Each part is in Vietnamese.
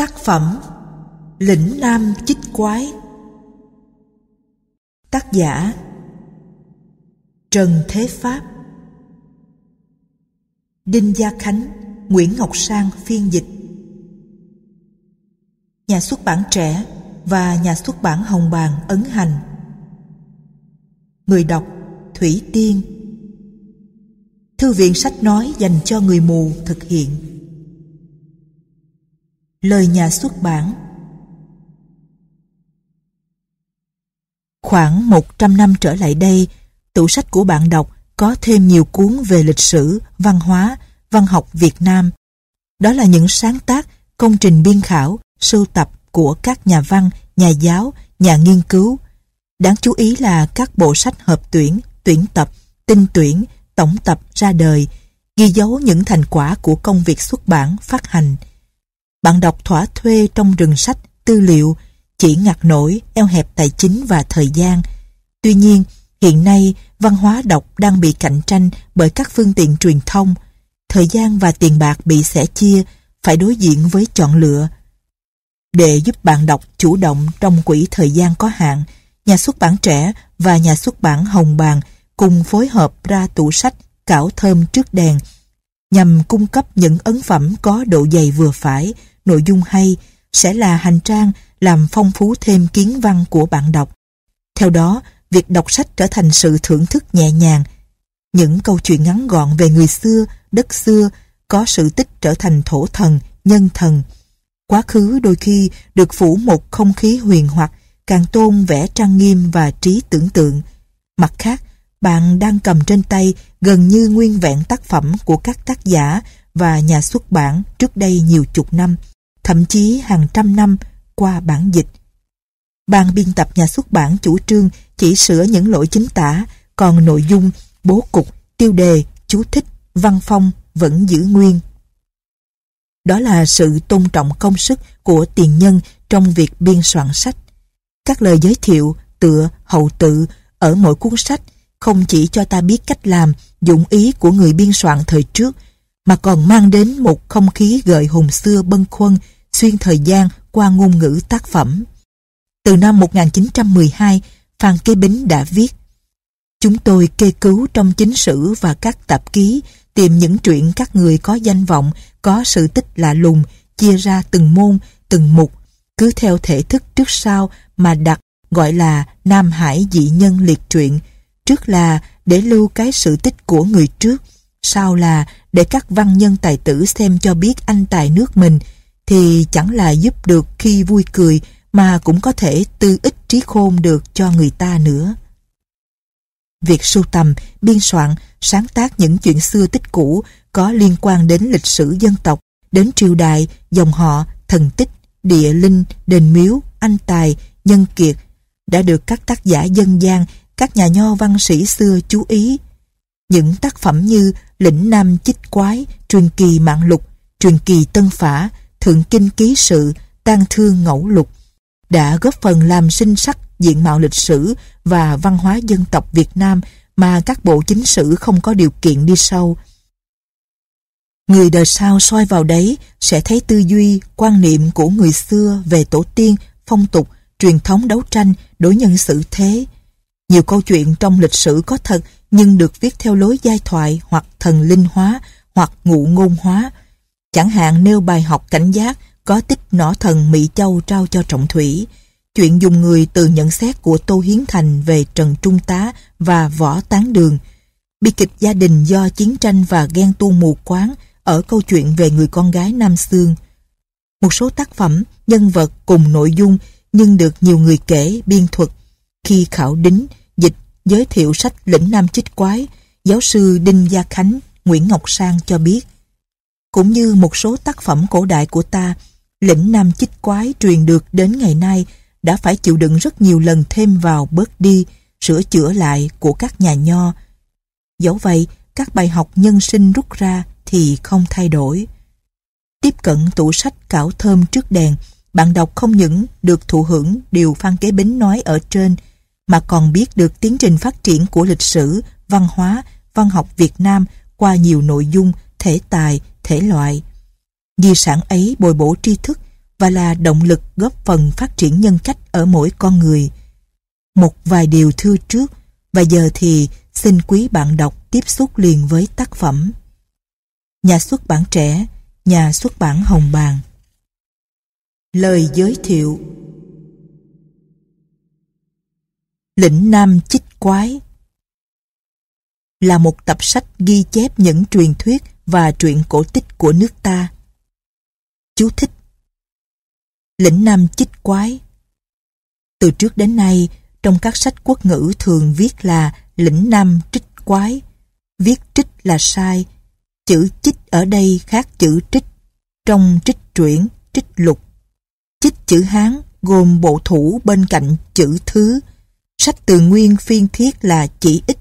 Tác phẩm Lĩnh Nam Chích Quái. Tác giả Trần Thế Pháp. Đinh Gia Khánh, Nguyễn Ngọc Sang phiên dịch. Nhà xuất bản trẻ và nhà xuất bản Hồng Bàng ấn hành. Người đọc Thủy Tiên. Thư viện sách nói dành cho người mù thực hiện. Lời nhà xuất bản Khoảng 100 năm trở lại đây, tủ sách của bạn đọc có thêm nhiều cuốn về lịch sử, văn hóa, văn học Việt Nam. Đó là những sáng tác, công trình biên khảo, sưu tập của các nhà văn, nhà giáo, nhà nghiên cứu. Đáng chú ý là các bộ sách hợp tuyển, tuyển tập, tinh tuyển, tổng tập ra đời, ghi dấu những thành quả của công việc xuất bản, phát hành. Bạn đọc thỏa thuê trong rừng sách, tư liệu, chỉ ngặt nổi, eo hẹp tài chính và thời gian. Tuy nhiên, hiện nay văn hóa đọc đang bị cạnh tranh bởi các phương tiện truyền thông. Thời gian và tiền bạc bị sẻ chia, phải đối diện với chọn lựa. Để giúp bạn đọc chủ động trong quỹ thời gian có hạn, nhà xuất bản trẻ và nhà xuất bản Hồng Bàng cùng phối hợp ra tủ sách Cảo Thơm Trước Đèn nhằm cung cấp những ấn phẩm có độ dày vừa phải, nội dung hay, sẽ là hành trang làm phong phú thêm kiến văn của bạn đọc. Theo đó, việc đọc sách trở thành sự thưởng thức nhẹ nhàng. Những câu chuyện ngắn gọn về người xưa, đất xưa, có sự tích trở thành thổ thần, nhân thần. Quá khứ đôi khi được phủ một không khí huyền hoặc, càng tôn vẻ trang nghiêm và trí tưởng tượng. Mặt khác, bạn đang cầm trên tay gần như nguyên vẹn tác phẩm của các tác giả và nhà xuất bản trước đây nhiều chục năm, thậm chí hàng trăm năm qua bản dịch. Ban biên tập nhà xuất bản chủ trương chỉ sửa những lỗi chính tả, còn nội dung, bố cục, tiêu đề, chú thích, văn phong vẫn giữ nguyên. Đó là sự tôn trọng công sức của tiền nhân trong việc biên soạn sách. Các lời giới thiệu, tựa, hậu tự ở mỗi cuốn sách không chỉ cho ta biết cách làm, dụng ý của người biên soạn thời trước, mà còn mang đến một không khí gợi hùng xưa bâng khuâng, xuyên thời gian qua ngôn ngữ tác phẩm. Từ năm 1912, Phan Kế Bính đã viết Chúng tôi kê cứu trong chính sử và các tạp ký tìm những chuyện các người có danh vọng, có sự tích lạ lùng, chia ra từng môn, từng mục, cứ theo thể thức trước sau mà đặt gọi là Nam Hải dị nhân liệt truyện. Trước là để lưu cái sự tích của người trước, sau là để các văn nhân tài tử xem cho biết anh tài nước mình, thì chẳng là giúp được khi vui cười mà cũng có thể tư ích trí khôn được cho người ta nữa. Việc sưu tầm, biên soạn, sáng tác những chuyện xưa tích cũ có liên quan đến lịch sử dân tộc, đến triều đại, dòng họ, thần tích, địa linh, đền miếu, anh tài, nhân kiệt đã được các tác giả dân gian, các nhà nho văn sĩ xưa chú ý. Những tác phẩm như Lĩnh Nam Chích Quái, Truyền kỳ Mạng Lục, Truyền kỳ Tân Phả, Thượng Kinh Ký Sự, Tang Thương Ngẫu Lục đã góp phần làm sinh sắc diện mạo lịch sử và văn hóa dân tộc Việt Nam mà các bộ chính sử không có điều kiện đi sâu. Người đời sau soi vào đấy sẽ thấy tư duy, quan niệm của người xưa về tổ tiên, phong tục, truyền thống đấu tranh, đối nhân xử thế. Nhiều câu chuyện trong lịch sử có thật nhưng được viết theo lối giai thoại hoặc thần linh hóa hoặc ngụ ngôn hóa. Chẳng hạn nêu bài học cảnh giác có tích nỏ thần Mỹ Châu trao cho Trọng Thủy, chuyện dùng người từ nhận xét của Tô Hiến Thành về Trần Trung Tá và Võ Tán Đường, bi kịch gia đình do chiến tranh và ghen tu mù quáng ở câu chuyện về người con gái Nam Sương. Một số tác phẩm, nhân vật cùng nội dung nhưng được nhiều người kể, biên thuật. Khi khảo đính, giới thiệu sách Lĩnh Nam Chích Quái, giáo sư Đinh Gia Khánh, Nguyễn Ngọc Sang cho biết. Cũng như một số tác phẩm cổ đại của ta, lĩnh Nam Chích Quái truyền được đến ngày nay đã phải chịu đựng rất nhiều lần thêm vào bớt đi, sửa chữa lại của các nhà nho. Dẫu vậy, các bài học nhân sinh rút ra thì không thay đổi. Tiếp cận tủ sách cảo thơm trước đèn, bạn đọc không những được thụ hưởng điều Phan Kế Bính nói ở trên, mà còn biết được tiến trình phát triển của lịch sử, văn hóa, văn học Việt Nam qua nhiều nội dung, thể tài, thể loại. Di sản ấy bồi bổ tri thức, và là động lực góp phần phát triển nhân cách ở mỗi con người. Một vài điều thưa trước và giờ thì xin quý bạn đọc tiếp xúc liền với tác phẩm. Nhà xuất bản trẻ, nhà xuất bản Hồng Bàng. Lời giới thiệu Lĩnh Nam Chích Quái là một tập sách ghi chép những truyền thuyết và truyện cổ tích của nước ta. Chú thích Lĩnh Nam Chích Quái Từ trước đến nay, trong các sách quốc ngữ thường viết là lĩnh Nam Trích Quái. Viết trích là sai. Chữ chích ở đây khác chữ trích. Trong trích truyện, trích lục. Chích chữ Hán gồm bộ thủ bên cạnh chữ thứ. Sách từ nguyên phiên thiết là chỉ ích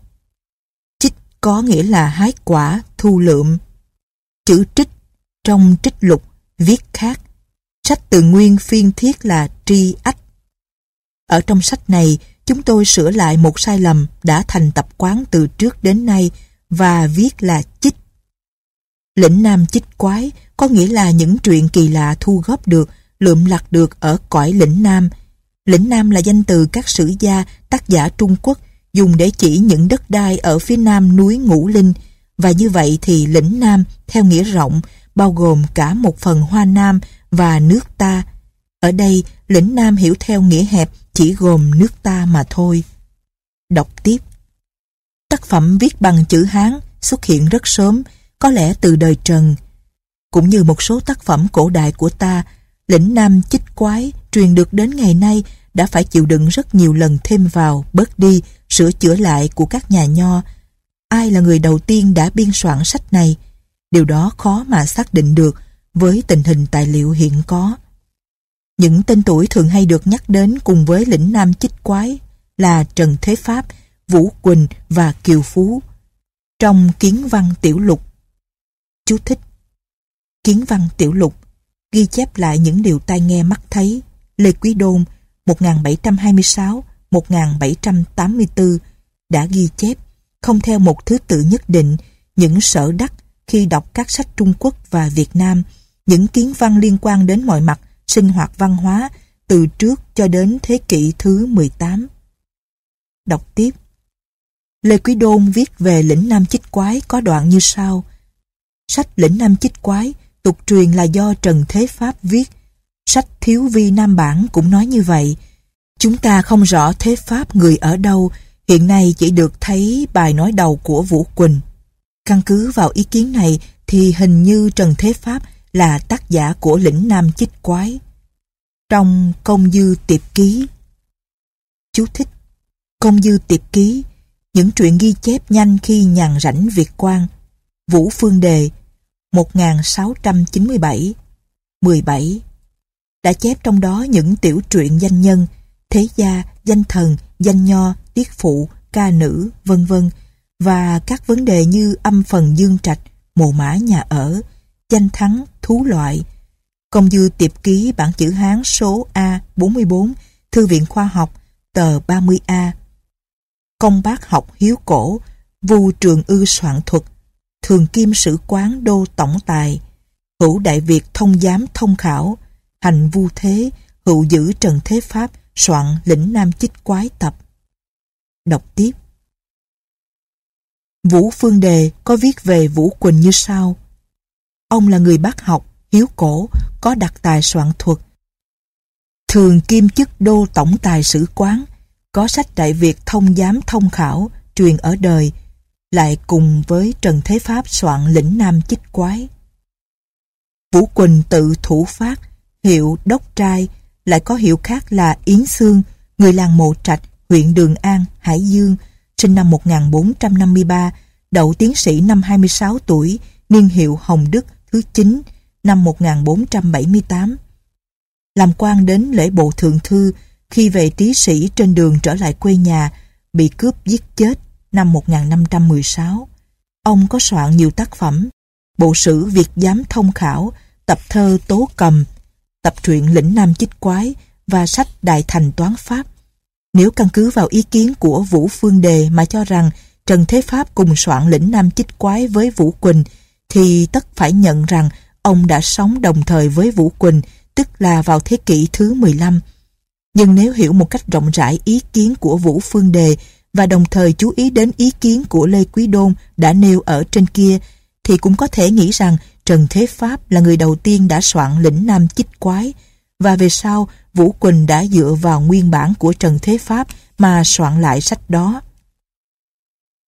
Chích có nghĩa là hái quả, thu lượm. Chữ trích trong trích lục viết khác. Sách từ nguyên phiên thiết là tri ách. Ở trong sách này, chúng tôi sửa lại một sai lầm đã thành tập quán từ trước đến nay và viết là chích. Lĩnh Nam chích quái có nghĩa là những chuyện kỳ lạ thu góp được, lượm lặt được ở cõi lĩnh Nam. Lĩnh Nam là danh từ các sử gia, tác giả Trung Quốc dùng để chỉ những đất đai ở phía nam núi Ngũ Linh và như vậy thì lĩnh Nam theo nghĩa rộng bao gồm cả một phần Hoa Nam và nước ta. Ở đây, lĩnh Nam hiểu theo nghĩa hẹp chỉ gồm nước ta mà thôi. Đọc tiếp. Tác phẩm viết bằng chữ Hán xuất hiện rất sớm, có lẽ từ đời Trần. Cũng như một số tác phẩm cổ đại của ta, lĩnh Nam chích quái truyền được đến ngày nay đã phải chịu đựng rất nhiều lần thêm vào, bớt đi, sửa chữa lại của các nhà nho. Ai là người đầu tiên đã biên soạn sách này? Điều đó khó mà xác định được với tình hình tài liệu hiện có. Những tên tuổi thường hay được nhắc đến cùng với lĩnh nam chích quái là Trần Thế Pháp, Vũ Quỳnh và Kiều Phú. Trong Kiến Văn Tiểu Lục Chú thích Kiến Văn Tiểu Lục ghi chép lại những điều tai nghe mắt thấy Lê Quý Đôn 1726-1784 đã ghi chép không theo một thứ tự nhất định những sở đắc khi đọc các sách Trung Quốc và Việt Nam, những kiến văn liên quan đến mọi mặt sinh hoạt văn hóa từ trước cho đến thế kỷ thứ 18. Đọc tiếp Lê Quý Đôn viết về lĩnh Nam Chích Quái có đoạn như sau Sách lĩnh Nam Chích Quái, tục truyền là do Trần Thế Pháp viết Sách Thiếu Vi Nam Bản cũng nói như vậy. Chúng ta không rõ Thế Pháp người ở đâu, Hiện nay chỉ được thấy bài nói đầu của Vũ Quỳnh. Căn cứ vào ý kiến này thì hình như Trần Thế Pháp là tác giả của lĩnh Nam Chích Quái. Trong Công Dư Tiệp Ký. Chú thích. Công Dư Tiệp Ký, Những truyện ghi chép nhanh khi nhàn rảnh Việt quan. Vũ Phương Đề 1697 17 đã chép trong đó những tiểu truyện danh nhân, thế gia, danh thần, danh nho, tiết phụ, ca nữ, vân vân và các vấn đề như âm phần dương trạch, mồ mã nhà ở, danh thắng, thú loại. Công dư tiệp ký bản chữ Hán số A44, Thư viện Khoa học, tờ 30A. Công bác học hiếu cổ, vu trường ư soạn thuật, thường kim sử quán đô tổng tài, hữu đại Việt thông giám thông khảo, hành vu thế, hữu giữ trần thế pháp, soạn lĩnh nam chích quái tập. Đọc tiếp. Vũ Phương Đề có viết về Vũ Quỳnh như sau. Ông là người bác học, hiếu cổ, có đặc tài soạn thuật. Thường kim chức đô tổng tài sử quán, có sách Đại Việt thông giám thông khảo, truyền ở đời, lại cùng với Trần Thế Pháp soạn lĩnh Nam chích quái. Vũ Quỳnh tự thủ phát, hiệu Đốc Trai, lại có hiệu khác là Yến Sương, người làng Mộ Trạch, huyện Đường An, Hải Dương, sinh năm 1453, đậu tiến sĩ năm 26 tuổi, niên hiệu Hồng Đức, thứ 9 năm 1478. Làm quan đến lễ bộ thượng thư khi về trí sĩ trên đường trở lại quê nhà bị cướp giết chết năm 1516. Ông có soạn nhiều tác phẩm, bộ sử Việt giám thông khảo, tập thơ tố cầm, tập truyện lĩnh nam chích quái và sách đại thành toán pháp. Nếu căn cứ vào ý kiến của Vũ Phương Đề mà cho rằng Trần Thế Pháp cùng soạn lĩnh nam chích quái với Vũ Quỳnh thì tất phải nhận rằng ông đã sống đồng thời với Vũ Quỳnh tức là vào thế kỷ thứ 15. Nhưng nếu hiểu một cách rộng rãi ý kiến của Vũ Phương Đề và đồng thời chú ý đến ý kiến của Lê Quý Đôn đã nêu ở trên kia, thì cũng có thể nghĩ rằng Trần Thế Pháp là người đầu tiên đã soạn lĩnh Nam Chích Quái, và về sau Vũ Quỳnh đã dựa vào nguyên bản của Trần Thế Pháp mà soạn lại sách đó.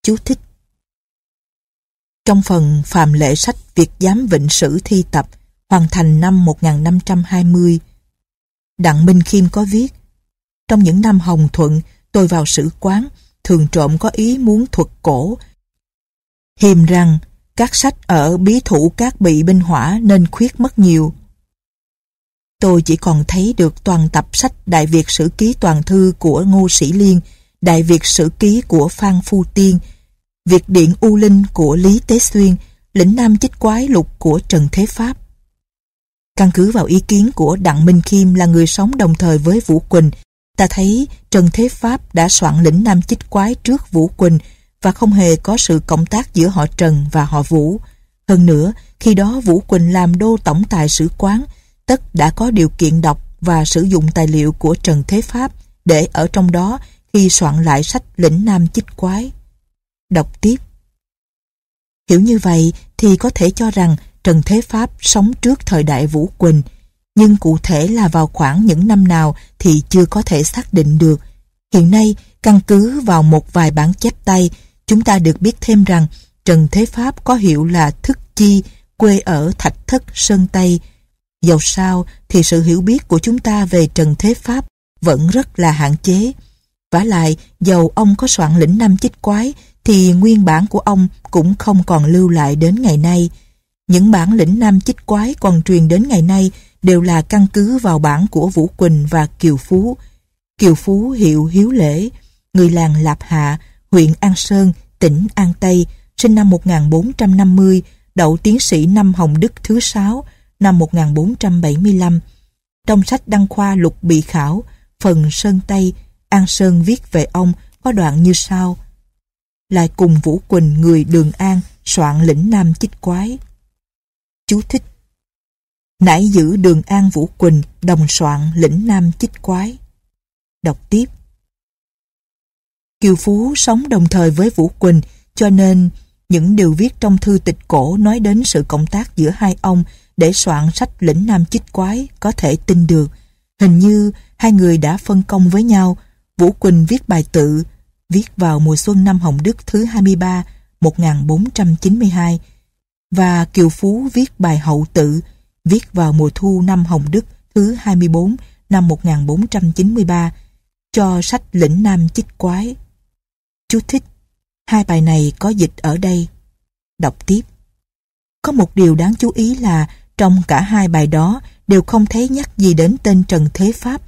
Chú thích Trong phần phàm lệ sách Việt giám vịnh sử thi tập hoàn thành năm 1520, Đặng Minh Khiêm có viết Trong những năm Hồng Thuận, tôi vào sử quán, thường trộm có ý muốn thuật cổ. Hiềm rằng, các sách ở bí thủ các bị binh hỏa nên khuyết mất nhiều. Tôi chỉ còn thấy được toàn tập sách Đại Việt Sử Ký Toàn Thư của Ngô Sĩ Liên, Đại Việt Sử Ký của Phan Phu Tiên, Việt Điện U Linh của Lý Tế Xuyên, Lĩnh Nam Chích Quái Lục của Trần Thế Pháp. Căn cứ vào ý kiến của Đặng Minh kim là người sống đồng thời với Vũ Quỳnh, ta thấy Trần Thế Pháp đã soạn lĩnh Nam Chích Quái trước Vũ Quỳnh và không hề có sự cộng tác giữa họ Trần và họ Vũ. Hơn nữa, khi đó Vũ Quỳnh làm đô tổng tài sử quán, tất đã có điều kiện đọc và sử dụng tài liệu của Trần Thế Pháp để ở trong đó khi soạn lại sách lĩnh Nam Chích Quái. Đọc tiếp. Hiểu như vậy thì có thể cho rằng Trần Thế Pháp sống trước thời đại Vũ Quỳnh, nhưng cụ thể là vào khoảng những năm nào thì chưa có thể xác định được. Hiện nay, căn cứ vào một vài bản chép tay, chúng ta được biết thêm rằng Trần Thế Pháp có hiệu là Thức Chi, quê ở Thạch Thất, Sơn Tây. Dầu sao thì sự hiểu biết của chúng ta về Trần Thế Pháp vẫn rất là hạn chế. vả lại, dầu ông có soạn lĩnh năm chích quái thì nguyên bản của ông cũng không còn lưu lại đến ngày nay. Những bản lĩnh nam chích quái còn truyền đến ngày nay đều là căn cứ vào bản của Vũ Quỳnh và Kiều Phú. Kiều Phú hiệu Hiếu Lễ, người làng Lạp Hạ, huyện An Sơn, tỉnh An Tây, sinh năm 1450, đậu tiến sĩ năm Hồng Đức thứ sáu năm 1475. Trong sách đăng khoa lục bị khảo, phần Sơn Tây, An Sơn viết về ông có đoạn như sau. Lại cùng Vũ Quỳnh người Đường An soạn lĩnh Nam Chích Quái. Chú thích Nãy giữ Đường An Vũ Quỳnh đồng soạn lĩnh Nam Chích Quái. Đọc tiếp Kiều Phú sống đồng thời với Vũ Quỳnh cho nên những điều viết trong thư tịch cổ nói đến sự cộng tác giữa hai ông để soạn sách lĩnh Nam Chích Quái có thể tin được. Hình như hai người đã phân công với nhau. Vũ Quỳnh viết bài tự, viết vào mùa xuân năm Hồng Đức thứ 23, 1492 và Kiều Phú viết bài hậu tự, viết vào mùa thu năm Hồng Đức thứ 24 năm 1493 cho sách lĩnh Nam Chích Quái. Chú thích, hai bài này có dịch ở đây. Đọc tiếp. Có một điều đáng chú ý là trong cả hai bài đó đều không thấy nhắc gì đến tên Trần Thế Pháp,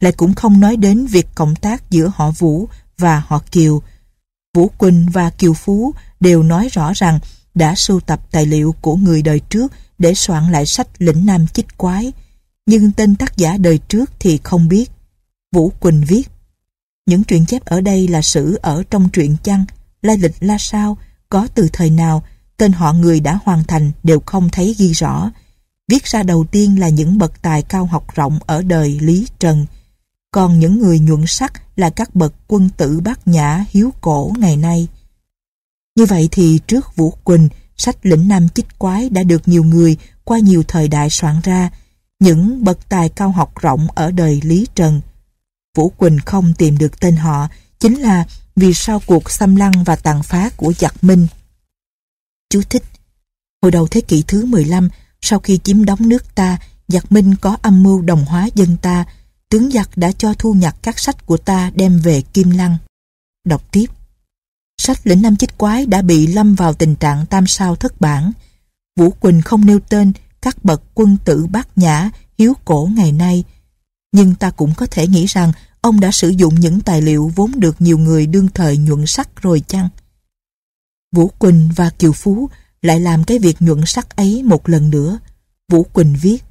lại cũng không nói đến việc cộng tác giữa họ Vũ và họ Kiều. Vũ Quỳnh và Kiều Phú đều nói rõ rằng đã sưu tập tài liệu của người đời trước để soạn lại sách Lĩnh Nam Chích Quái, nhưng tên tác giả đời trước thì không biết. Vũ Quỳnh viết những truyện chép ở đây là sử ở trong truyện chăng, lai lịch la sao, có từ thời nào, tên họ người đã hoàn thành đều không thấy ghi rõ. Viết ra đầu tiên là những bậc tài cao học rộng ở đời Lý Trần, còn những người nhuận sắc là các bậc quân tử bát nhã hiếu cổ ngày nay. Như vậy thì trước Vũ Quỳnh, sách lĩnh nam chích quái đã được nhiều người qua nhiều thời đại soạn ra, những bậc tài cao học rộng ở đời Lý Trần. Vũ Quỳnh không tìm được tên họ, chính là vì sau cuộc xâm lăng và tàn phá của giặc Minh. Chú thích Hồi đầu thế kỷ thứ 15, sau khi chiếm đóng nước ta, giặc Minh có âm mưu đồng hóa dân ta, tướng giặc đã cho thu nhặt các sách của ta đem về Kim Lăng. Đọc tiếp sách lĩnh năm chích quái đã bị lâm vào tình trạng tam sao thất bản. Vũ Quỳnh không nêu tên các bậc quân tử bát nhã, hiếu cổ ngày nay. Nhưng ta cũng có thể nghĩ rằng ông đã sử dụng những tài liệu vốn được nhiều người đương thời nhuận sắc rồi chăng? Vũ Quỳnh và Kiều Phú lại làm cái việc nhuận sắc ấy một lần nữa. Vũ Quỳnh viết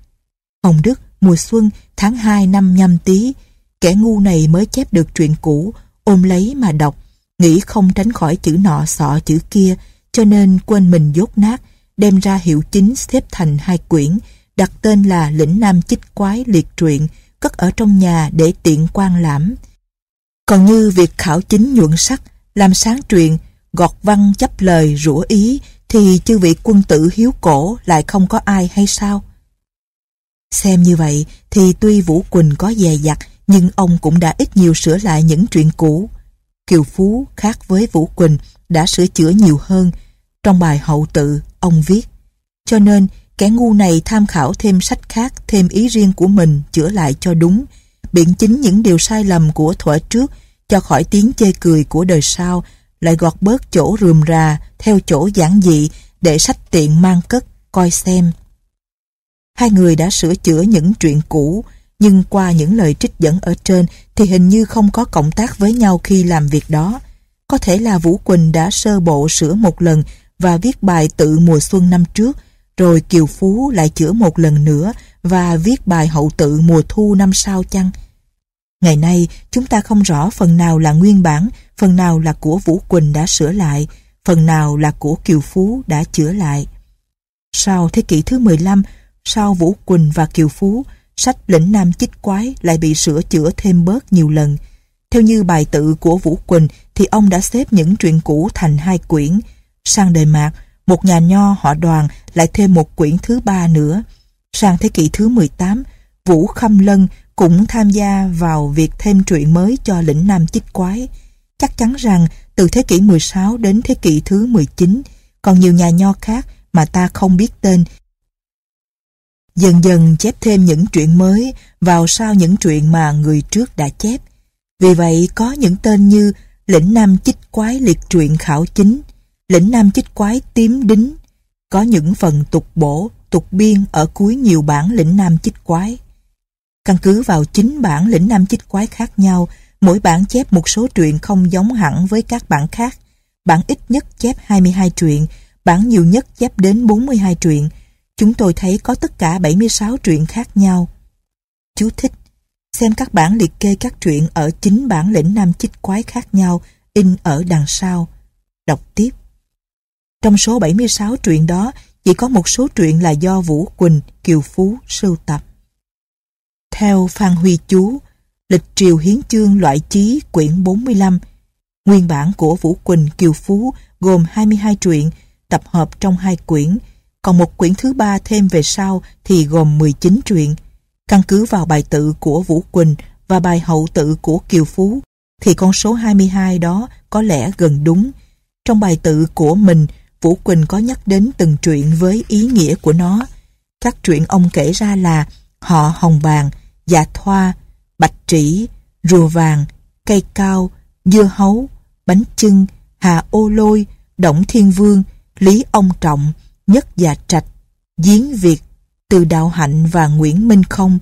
Hồng Đức mùa xuân tháng 2 năm nhâm tý kẻ ngu này mới chép được truyện cũ ôm lấy mà đọc nghĩ không tránh khỏi chữ nọ sọ chữ kia, cho nên quên mình dốt nát, đem ra hiệu chính xếp thành hai quyển, đặt tên là Lĩnh Nam Chích Quái Liệt Truyện, cất ở trong nhà để tiện quan lãm. Còn như việc khảo chính nhuận sắc, làm sáng truyện, gọt văn chấp lời rủa ý, thì chư vị quân tử hiếu cổ lại không có ai hay sao? Xem như vậy thì tuy Vũ Quỳnh có dè dặt nhưng ông cũng đã ít nhiều sửa lại những chuyện cũ. Kiều Phú khác với Vũ Quỳnh đã sửa chữa nhiều hơn. Trong bài hậu tự, ông viết Cho nên, kẻ ngu này tham khảo thêm sách khác, thêm ý riêng của mình chữa lại cho đúng, biện chính những điều sai lầm của thuở trước cho khỏi tiếng chê cười của đời sau, lại gọt bớt chỗ rườm rà theo chỗ giản dị để sách tiện mang cất, coi xem. Hai người đã sửa chữa những chuyện cũ, nhưng qua những lời trích dẫn ở trên thì hình như không có cộng tác với nhau khi làm việc đó. Có thể là Vũ Quỳnh đã sơ bộ sửa một lần và viết bài tự mùa xuân năm trước, rồi Kiều Phú lại chữa một lần nữa và viết bài hậu tự mùa thu năm sau chăng? Ngày nay, chúng ta không rõ phần nào là nguyên bản, phần nào là của Vũ Quỳnh đã sửa lại, phần nào là của Kiều Phú đã chữa lại. Sau thế kỷ thứ 15, sau Vũ Quỳnh và Kiều Phú, sách Lĩnh Nam Chích Quái lại bị sửa chữa thêm bớt nhiều lần. Theo như bài tự của Vũ Quỳnh thì ông đã xếp những truyện cũ thành hai quyển. Sang đời mạc, một nhà nho họ đoàn lại thêm một quyển thứ ba nữa. Sang thế kỷ thứ 18, Vũ Khâm Lân cũng tham gia vào việc thêm truyện mới cho lĩnh Nam Chích Quái. Chắc chắn rằng từ thế kỷ 16 đến thế kỷ thứ 19, còn nhiều nhà nho khác mà ta không biết tên dần dần chép thêm những chuyện mới vào sau những chuyện mà người trước đã chép. Vì vậy có những tên như Lĩnh Nam Chích Quái Liệt Truyện Khảo Chính, Lĩnh Nam Chích Quái Tím Đính, có những phần tục bổ, tục biên ở cuối nhiều bản Lĩnh Nam Chích Quái. Căn cứ vào chính bản Lĩnh Nam Chích Quái khác nhau, mỗi bản chép một số truyện không giống hẳn với các bản khác. Bản ít nhất chép 22 truyện, bản nhiều nhất chép đến 42 truyện, Chúng tôi thấy có tất cả 76 truyện khác nhau. Chú thích xem các bản liệt kê các truyện ở chính bản lĩnh nam chích quái khác nhau in ở đằng sau. Đọc tiếp. Trong số 76 truyện đó, chỉ có một số truyện là do Vũ Quỳnh, Kiều Phú sưu tập. Theo Phan Huy Chú, Lịch Triều Hiến Chương loại chí quyển 45, nguyên bản của Vũ Quỳnh, Kiều Phú gồm 22 truyện, tập hợp trong hai quyển, còn một quyển thứ ba thêm về sau thì gồm 19 truyện. Căn cứ vào bài tự của Vũ Quỳnh và bài hậu tự của Kiều Phú, thì con số 22 đó có lẽ gần đúng. Trong bài tự của mình, Vũ Quỳnh có nhắc đến từng truyện với ý nghĩa của nó. Các truyện ông kể ra là họ hồng bàng, dạ thoa, bạch trĩ, rùa vàng, cây cao, dưa hấu, bánh chưng, hà ô lôi, động thiên vương, lý ông trọng, Nhất Dạ Trạch, Giếng Việt, Từ Đạo Hạnh và Nguyễn Minh Không,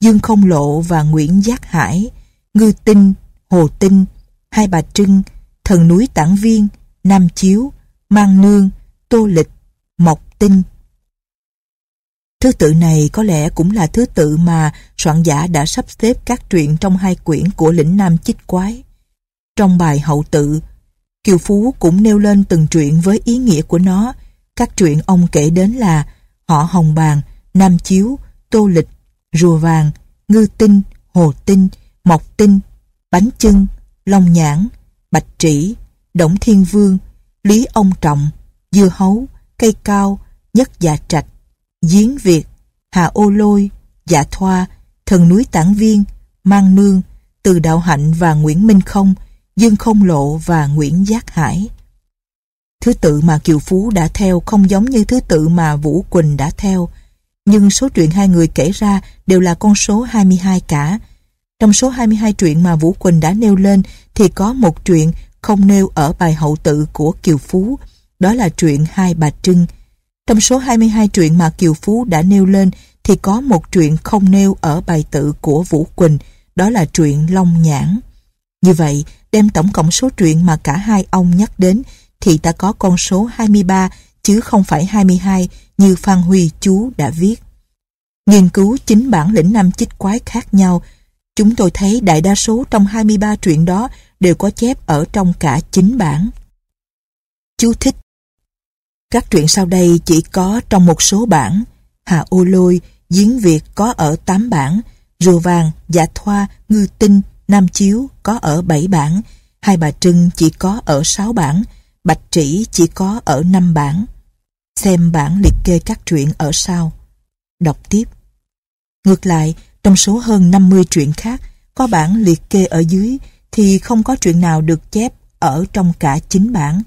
Dương Không Lộ và Nguyễn Giác Hải, Ngư Tinh, Hồ Tinh, Hai Bà Trưng, Thần Núi Tảng Viên, Nam Chiếu, Mang Nương, Tô Lịch, Mộc Tinh. Thứ tự này có lẽ cũng là thứ tự mà soạn giả đã sắp xếp các truyện trong hai quyển của lĩnh Nam Chích Quái. Trong bài hậu tự, Kiều Phú cũng nêu lên từng truyện với ý nghĩa của nó, các truyện ông kể đến là Họ Hồng Bàng, Nam Chiếu, Tô Lịch, Rùa Vàng, Ngư Tinh, Hồ Tinh, Mộc Tinh, Bánh Chưng, Long Nhãn, Bạch Trĩ, Đổng Thiên Vương, Lý Ông Trọng, Dưa Hấu, Cây Cao, Nhất Dạ Trạch, Giếng Việt, Hà Ô Lôi, Dạ Thoa, Thần Núi tản Viên, Mang Nương, Từ Đạo Hạnh và Nguyễn Minh Không, Dương Không Lộ và Nguyễn Giác Hải. Thứ tự mà Kiều Phú đã theo không giống như thứ tự mà Vũ Quỳnh đã theo. Nhưng số truyện hai người kể ra đều là con số 22 cả. Trong số 22 truyện mà Vũ Quỳnh đã nêu lên thì có một truyện không nêu ở bài hậu tự của Kiều Phú, đó là truyện Hai Bà Trưng. Trong số 22 truyện mà Kiều Phú đã nêu lên thì có một truyện không nêu ở bài tự của Vũ Quỳnh, đó là truyện Long Nhãn. Như vậy, đem tổng cộng số truyện mà cả hai ông nhắc đến thì ta có con số 23 chứ không phải 22 như Phan Huy chú đã viết. Nghiên cứu chính bản lĩnh năm chích quái khác nhau, chúng tôi thấy đại đa số trong 23 truyện đó đều có chép ở trong cả chính bản. Chú thích Các truyện sau đây chỉ có trong một số bản Hà Ô Lôi, Giếng Việt có ở 8 bản, Rùa Vàng, Dạ Thoa, Ngư Tinh, Nam Chiếu có ở 7 bản, Hai Bà Trưng chỉ có ở 6 bản, Bạch Trĩ chỉ có ở 5 bản. Xem bản liệt kê các truyện ở sau. Đọc tiếp. Ngược lại, trong số hơn 50 truyện khác, có bản liệt kê ở dưới thì không có chuyện nào được chép ở trong cả chín bản.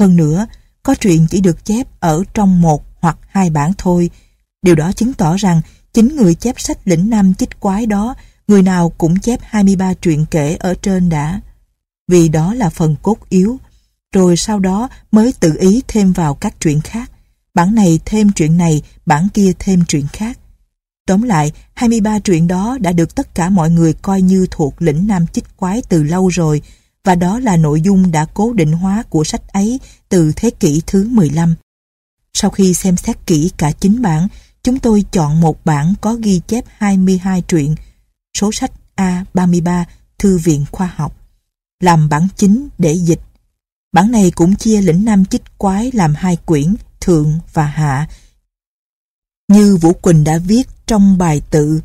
Hơn nữa, có chuyện chỉ được chép ở trong một hoặc hai bản thôi. Điều đó chứng tỏ rằng chính người chép sách lĩnh nam chích quái đó, người nào cũng chép 23 truyện kể ở trên đã. Vì đó là phần cốt yếu, rồi sau đó mới tự ý thêm vào các truyện khác. Bản này thêm chuyện này, bản kia thêm chuyện khác. Tóm lại, 23 truyện đó đã được tất cả mọi người coi như thuộc lĩnh nam chích quái từ lâu rồi, và đó là nội dung đã cố định hóa của sách ấy từ thế kỷ thứ 15. Sau khi xem xét kỹ cả chính bản, chúng tôi chọn một bản có ghi chép 22 truyện, số sách A33 Thư viện Khoa học, làm bản chính để dịch. Bản này cũng chia lĩnh nam chích quái làm hai quyển, thượng và hạ, như Vũ Quỳnh đã viết trong bài tự.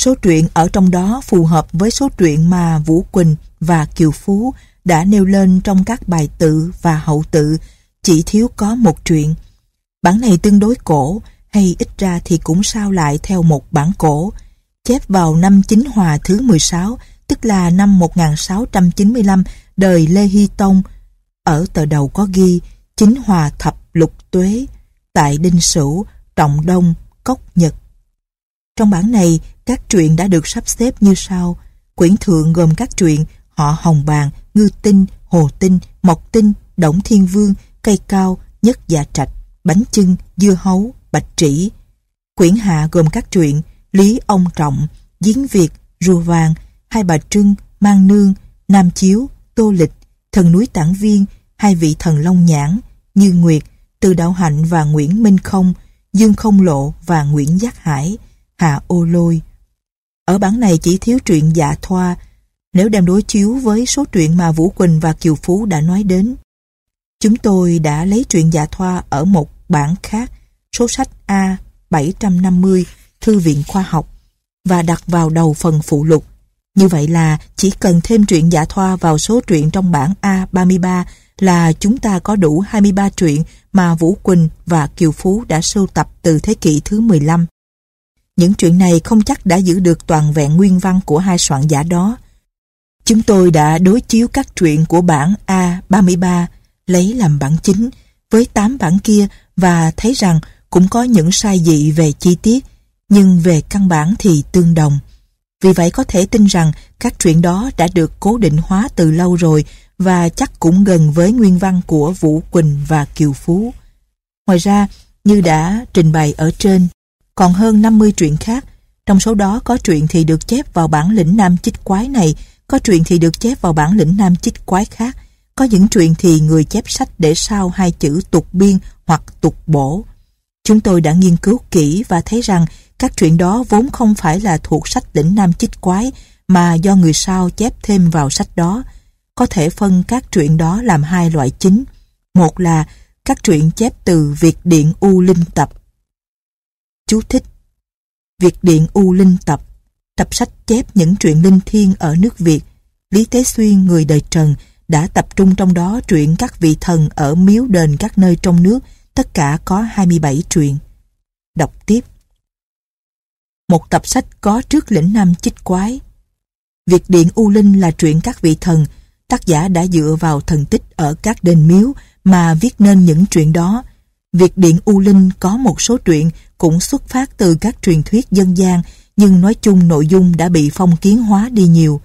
Số truyện ở trong đó phù hợp với số truyện mà Vũ Quỳnh và Kiều Phú đã nêu lên trong các bài tự và hậu tự, chỉ thiếu có một truyện. Bản này tương đối cổ, hay ít ra thì cũng sao lại theo một bản cổ, chép vào năm Chính Hòa thứ 16, tức là năm 1695, đời Lê Hy Tông. Ở tờ đầu có ghi Chính Hòa Thập Lục Tuế, tại Đinh Sửu, Trọng Đông, Cốc Nhật. Trong bản này, các truyện đã được sắp xếp như sau. Quyển thượng gồm các truyện Họ Hồng Bàn, Ngư Tinh, Hồ Tinh, Mộc Tinh, Động Thiên Vương, Cây Cao, Nhất Dạ Trạch, Bánh Chưng, Dưa Hấu, Bạch Trĩ. Quyển hạ gồm các truyện Lý Ông Trọng, Giếng Việt, Rùa Vàng, Hai Bà Trưng, Mang Nương, Nam Chiếu, Tô Lịch, Thần Núi Tản Viên, hai vị thần Long Nhãn, Như Nguyệt, Từ Đạo Hạnh và Nguyễn Minh Không, Dương Không Lộ và Nguyễn Giác Hải, Hạ Ô Lôi. Ở bản này chỉ thiếu truyện dạ thoa, nếu đem đối chiếu với số truyện mà Vũ Quỳnh và Kiều Phú đã nói đến. Chúng tôi đã lấy truyện dạ thoa ở một bản khác, số sách A 750, Thư viện Khoa học, và đặt vào đầu phần phụ lục. Như vậy là chỉ cần thêm truyện dạ thoa vào số truyện trong bản A33 là chúng ta có đủ 23 truyện mà Vũ Quỳnh và Kiều Phú đã sưu tập từ thế kỷ thứ 15. Những chuyện này không chắc đã giữ được toàn vẹn nguyên văn của hai soạn giả đó. Chúng tôi đã đối chiếu các truyện của bản A33 lấy làm bản chính với 8 bản kia và thấy rằng cũng có những sai dị về chi tiết, nhưng về căn bản thì tương đồng. Vì vậy có thể tin rằng các truyện đó đã được cố định hóa từ lâu rồi và chắc cũng gần với nguyên văn của Vũ Quỳnh và Kiều Phú. Ngoài ra, như đã trình bày ở trên, còn hơn 50 truyện khác, trong số đó có truyện thì được chép vào bản lĩnh nam chích quái này, có truyện thì được chép vào bản lĩnh nam chích quái khác, có những truyện thì người chép sách để sau hai chữ tục biên hoặc tục bổ. Chúng tôi đã nghiên cứu kỹ và thấy rằng các truyện đó vốn không phải là thuộc sách lĩnh nam chích quái mà do người sau chép thêm vào sách đó, có thể phân các truyện đó làm hai loại chính. Một là các truyện chép từ Việt Điện U Linh Tập. Chú thích Việt Điện U Linh Tập Tập sách chép những truyện linh thiêng ở nước Việt. Lý Tế Xuyên, người đời Trần, đã tập trung trong đó truyện các vị thần ở miếu đền các nơi trong nước, tất cả có 27 truyện. Đọc tiếp Một tập sách có trước lĩnh nam chích quái. Việt Điện U Linh là truyện các vị thần, tác giả đã dựa vào thần tích ở các đền miếu mà viết nên những chuyện đó. Việc Điện U Linh có một số truyện cũng xuất phát từ các truyền thuyết dân gian nhưng nói chung nội dung đã bị phong kiến hóa đi nhiều.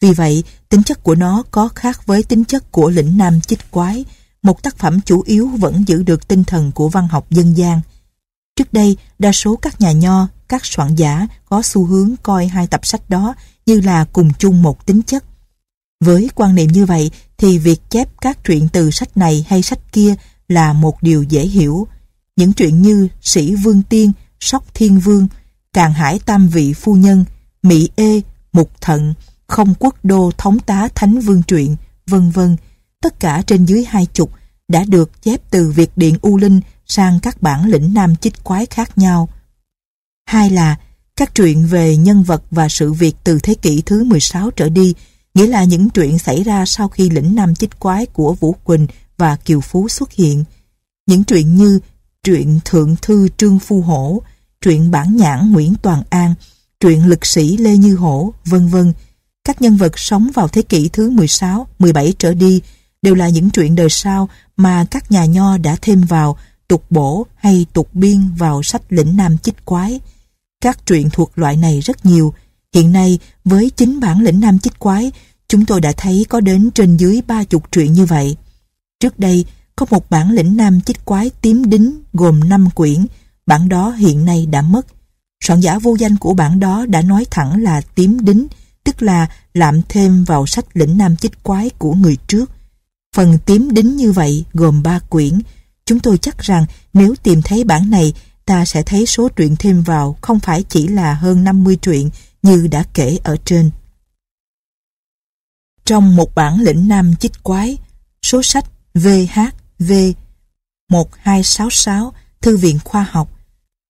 Vì vậy, tính chất của nó có khác với tính chất của lĩnh nam chích quái, một tác phẩm chủ yếu vẫn giữ được tinh thần của văn học dân gian. Trước đây, đa số các nhà nho, các soạn giả có xu hướng coi hai tập sách đó như là cùng chung một tính chất. Với quan niệm như vậy thì việc chép các truyện từ sách này hay sách kia là một điều dễ hiểu. Những chuyện như Sĩ Vương Tiên, Sóc Thiên Vương, Càng Hải Tam Vị Phu Nhân, Mỹ Ê, Mục Thận, Không Quốc Đô Thống Tá Thánh Vương Truyện, vân vân tất cả trên dưới hai chục đã được chép từ Việt Điện U Linh sang các bản lĩnh nam chích quái khác nhau. Hai là các truyện về nhân vật và sự việc từ thế kỷ thứ 16 trở đi, nghĩa là những truyện xảy ra sau khi lĩnh nam chích quái của Vũ Quỳnh và Kiều Phú xuất hiện. Những truyện như truyện Thượng Thư Trương Phu Hổ, truyện Bản Nhãn Nguyễn Toàn An, truyện Lực sĩ Lê Như Hổ, vân vân. Các nhân vật sống vào thế kỷ thứ 16, 17 trở đi đều là những truyện đời sau mà các nhà nho đã thêm vào tục bổ hay tục biên vào sách lĩnh nam chích quái. Các truyện thuộc loại này rất nhiều. Hiện nay, với chính bản lĩnh nam chích quái, chúng tôi đã thấy có đến trên dưới ba chục truyện như vậy. Trước đây, có một bản lĩnh nam chích quái tím đính gồm 5 quyển, bản đó hiện nay đã mất. Soạn giả vô danh của bản đó đã nói thẳng là tím đính, tức là lạm thêm vào sách lĩnh nam chích quái của người trước. Phần tím đính như vậy gồm 3 quyển. Chúng tôi chắc rằng nếu tìm thấy bản này, ta sẽ thấy số truyện thêm vào không phải chỉ là hơn 50 truyện như đã kể ở trên. Trong một bản lĩnh nam chích quái, số sách VH V 1266 Thư viện Khoa học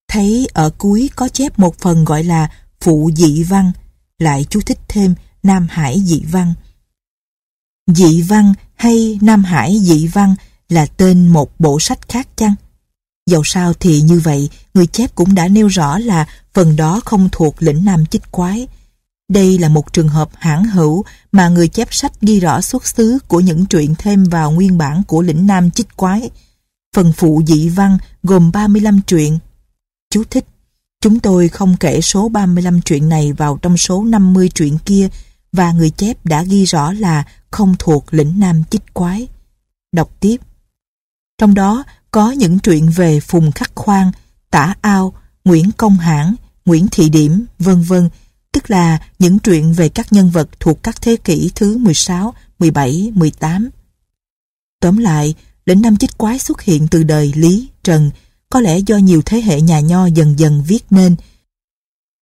thấy ở cuối có chép một phần gọi là Phụ dị văn, lại chú thích thêm Nam Hải dị văn. Dị văn hay Nam Hải dị văn là tên một bộ sách khác chăng? Dẫu sao thì như vậy, người chép cũng đã nêu rõ là phần đó không thuộc lĩnh Nam chích quái. Đây là một trường hợp hãng hữu mà người chép sách ghi rõ xuất xứ của những truyện thêm vào nguyên bản của lĩnh Nam chích quái. Phần phụ dị văn gồm 35 truyện. Chú thích, chúng tôi không kể số 35 truyện này vào trong số 50 truyện kia và người chép đã ghi rõ là không thuộc lĩnh Nam chích quái. Đọc tiếp. Trong đó có những truyện về Phùng Khắc Khoan, Tả Ao, Nguyễn Công Hãn, Nguyễn Thị Điểm, vân vân, tức là những truyện về các nhân vật thuộc các thế kỷ thứ 16, 17, 18. Tóm lại, đến năm chích quái xuất hiện từ đời Lý, Trần, có lẽ do nhiều thế hệ nhà nho dần dần viết nên.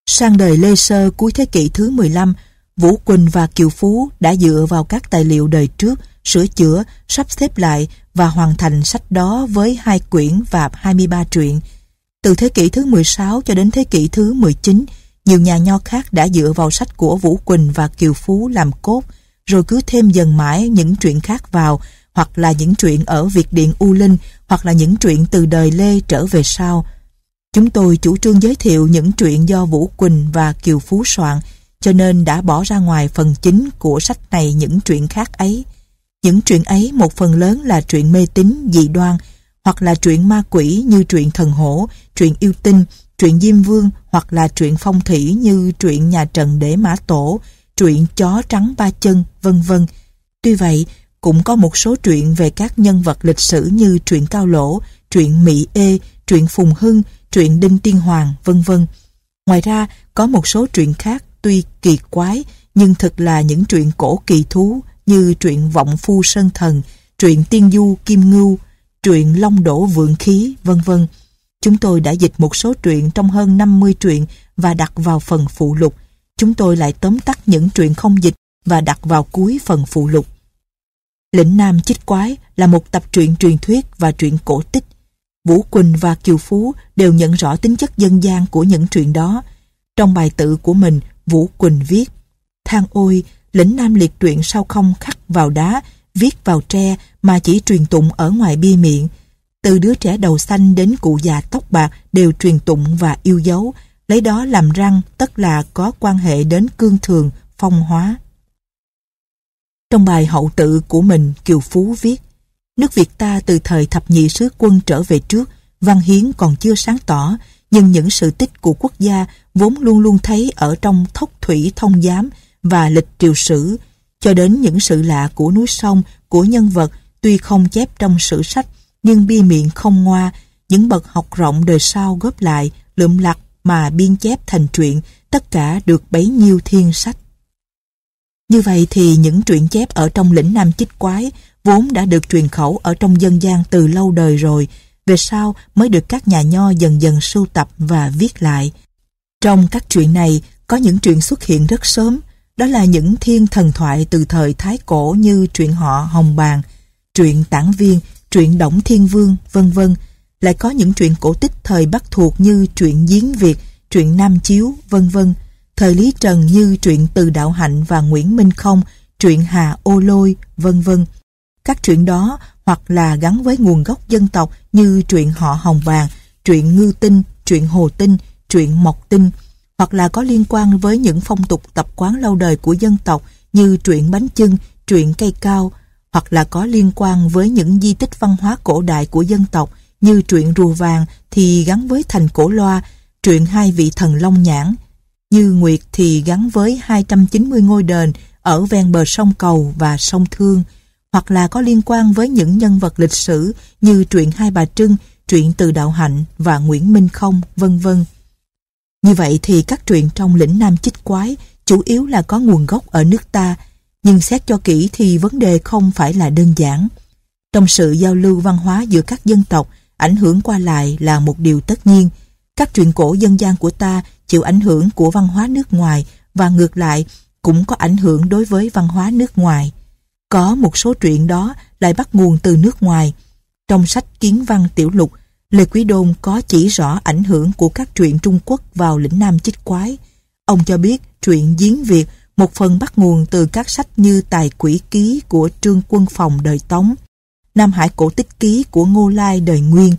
Sang đời Lê Sơ cuối thế kỷ thứ 15, Vũ Quỳnh và Kiều Phú đã dựa vào các tài liệu đời trước, sửa chữa, sắp xếp lại và hoàn thành sách đó với hai quyển và 23 truyện. Từ thế kỷ thứ 16 cho đến thế kỷ thứ 19, nhiều nhà nho khác đã dựa vào sách của Vũ Quỳnh và Kiều Phú làm cốt, rồi cứ thêm dần mãi những truyện khác vào, hoặc là những truyện ở Việt Điện U Linh, hoặc là những truyện từ đời Lê trở về sau. Chúng tôi chủ trương giới thiệu những truyện do Vũ Quỳnh và Kiều Phú soạn, cho nên đã bỏ ra ngoài phần chính của sách này những truyện khác ấy. Những truyện ấy một phần lớn là truyện mê tín, dị đoan, hoặc là truyện ma quỷ như truyện thần hổ, truyện yêu tinh, truyện Diêm Vương hoặc là truyện phong thủy như truyện Nhà Trần Để Mã Tổ, truyện Chó Trắng Ba Chân, vân vân. Tuy vậy, cũng có một số truyện về các nhân vật lịch sử như truyện Cao Lỗ, truyện Mỹ Ê, truyện Phùng Hưng, truyện Đinh Tiên Hoàng, vân vân. Ngoài ra, có một số truyện khác tuy kỳ quái nhưng thực là những truyện cổ kỳ thú như truyện Vọng Phu Sơn Thần, truyện Tiên Du Kim Ngưu, truyện Long Đổ Vượng Khí, vân vân. Chúng tôi đã dịch một số truyện trong hơn 50 truyện và đặt vào phần phụ lục. Chúng tôi lại tóm tắt những truyện không dịch và đặt vào cuối phần phụ lục. Lĩnh Nam Chích Quái là một tập truyện truyền thuyết và truyện cổ tích. Vũ Quỳnh và Kiều Phú đều nhận rõ tính chất dân gian của những truyện đó. Trong bài tự của mình, Vũ Quỳnh viết Thang ôi, lĩnh Nam liệt truyện sao không khắc vào đá, viết vào tre mà chỉ truyền tụng ở ngoài bia miệng, từ đứa trẻ đầu xanh đến cụ già tóc bạc đều truyền tụng và yêu dấu, lấy đó làm răng tất là có quan hệ đến cương thường, phong hóa. Trong bài hậu tự của mình, Kiều Phú viết Nước Việt ta từ thời thập nhị sứ quân trở về trước, văn hiến còn chưa sáng tỏ, nhưng những sự tích của quốc gia vốn luôn luôn thấy ở trong thốc thủy thông giám và lịch triều sử, cho đến những sự lạ của núi sông, của nhân vật tuy không chép trong sử sách nhưng bi miệng không ngoa, những bậc học rộng đời sau góp lại, lượm lặt mà biên chép thành truyện, tất cả được bấy nhiêu thiên sách. Như vậy thì những truyện chép ở trong lĩnh Nam Chích Quái vốn đã được truyền khẩu ở trong dân gian từ lâu đời rồi, về sau mới được các nhà nho dần dần sưu tập và viết lại. Trong các truyện này có những truyện xuất hiện rất sớm, đó là những thiên thần thoại từ thời Thái Cổ như truyện họ Hồng Bàng, truyện Tản Viên, truyện Động Thiên Vương, vân vân. Lại có những truyện cổ tích thời Bắc thuộc như truyện Giếng Việt, truyện Nam Chiếu, vân vân. Thời Lý Trần như truyện Từ Đạo Hạnh và Nguyễn Minh Không, truyện Hà Ô Lôi, vân vân. Các truyện đó hoặc là gắn với nguồn gốc dân tộc như truyện Họ Hồng Vàng, truyện Ngư Tinh, truyện Hồ Tinh, truyện Mộc Tinh, hoặc là có liên quan với những phong tục tập quán lâu đời của dân tộc như truyện Bánh Chưng, truyện Cây Cao, hoặc là có liên quan với những di tích văn hóa cổ đại của dân tộc như truyện Rùa Vàng thì gắn với thành cổ loa, truyện Hai vị thần Long Nhãn. Như Nguyệt thì gắn với 290 ngôi đền ở ven bờ sông Cầu và sông Thương, hoặc là có liên quan với những nhân vật lịch sử như truyện Hai Bà Trưng, truyện Từ Đạo Hạnh và Nguyễn Minh Không, vân vân. Như vậy thì các truyện trong lĩnh Nam Chích Quái chủ yếu là có nguồn gốc ở nước ta, nhưng xét cho kỹ thì vấn đề không phải là đơn giản. Trong sự giao lưu văn hóa giữa các dân tộc, ảnh hưởng qua lại là một điều tất nhiên. Các truyện cổ dân gian của ta chịu ảnh hưởng của văn hóa nước ngoài và ngược lại cũng có ảnh hưởng đối với văn hóa nước ngoài. Có một số truyện đó lại bắt nguồn từ nước ngoài. Trong sách Kiến văn tiểu lục, Lê Quý Đôn có chỉ rõ ảnh hưởng của các truyện Trung Quốc vào lĩnh Nam chích quái. Ông cho biết truyện Giếng Việt một phần bắt nguồn từ các sách như Tài Quỷ Ký của Trương Quân Phòng đời Tống, Nam Hải Cổ Tích Ký của Ngô Lai đời Nguyên.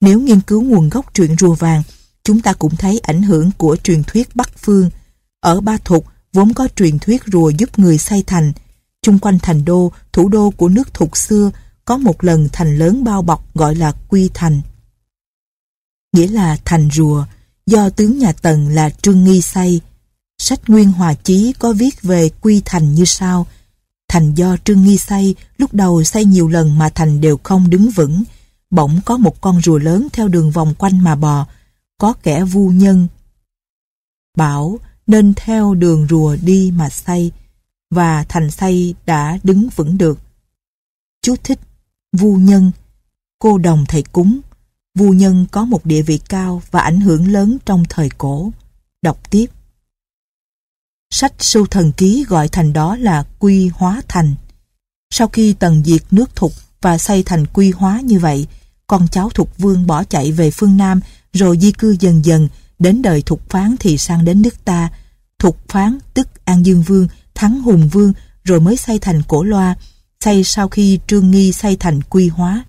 Nếu nghiên cứu nguồn gốc truyện rùa vàng, chúng ta cũng thấy ảnh hưởng của truyền thuyết Bắc Phương. Ở Ba Thục vốn có truyền thuyết rùa giúp người xây thành. Chung quanh thành đô, thủ đô của nước Thục xưa, có một lần thành lớn bao bọc gọi là Quy Thành. Nghĩa là thành rùa, do tướng nhà Tần là Trương Nghi xây. Sách Nguyên Hòa Chí có viết về Quy Thành như sau. Thành do Trương Nghi xây, lúc đầu xây nhiều lần mà thành đều không đứng vững. Bỗng có một con rùa lớn theo đường vòng quanh mà bò, có kẻ vu nhân. Bảo nên theo đường rùa đi mà xây, và thành xây đã đứng vững được. Chú thích, vu nhân, cô đồng thầy cúng, vu nhân có một địa vị cao và ảnh hưởng lớn trong thời cổ. Đọc tiếp. Sách Sưu Thần Ký gọi thành đó là Quy Hóa Thành. Sau khi tần diệt nước Thục và xây thành quy hóa như vậy, con cháu Thục Vương bỏ chạy về phương Nam rồi di cư dần dần, đến đời Thục Phán thì sang đến nước ta. Thục Phán tức An Dương Vương, Thắng Hùng Vương rồi mới xây thành Cổ Loa, xây sau khi Trương Nghi xây thành quy hóa.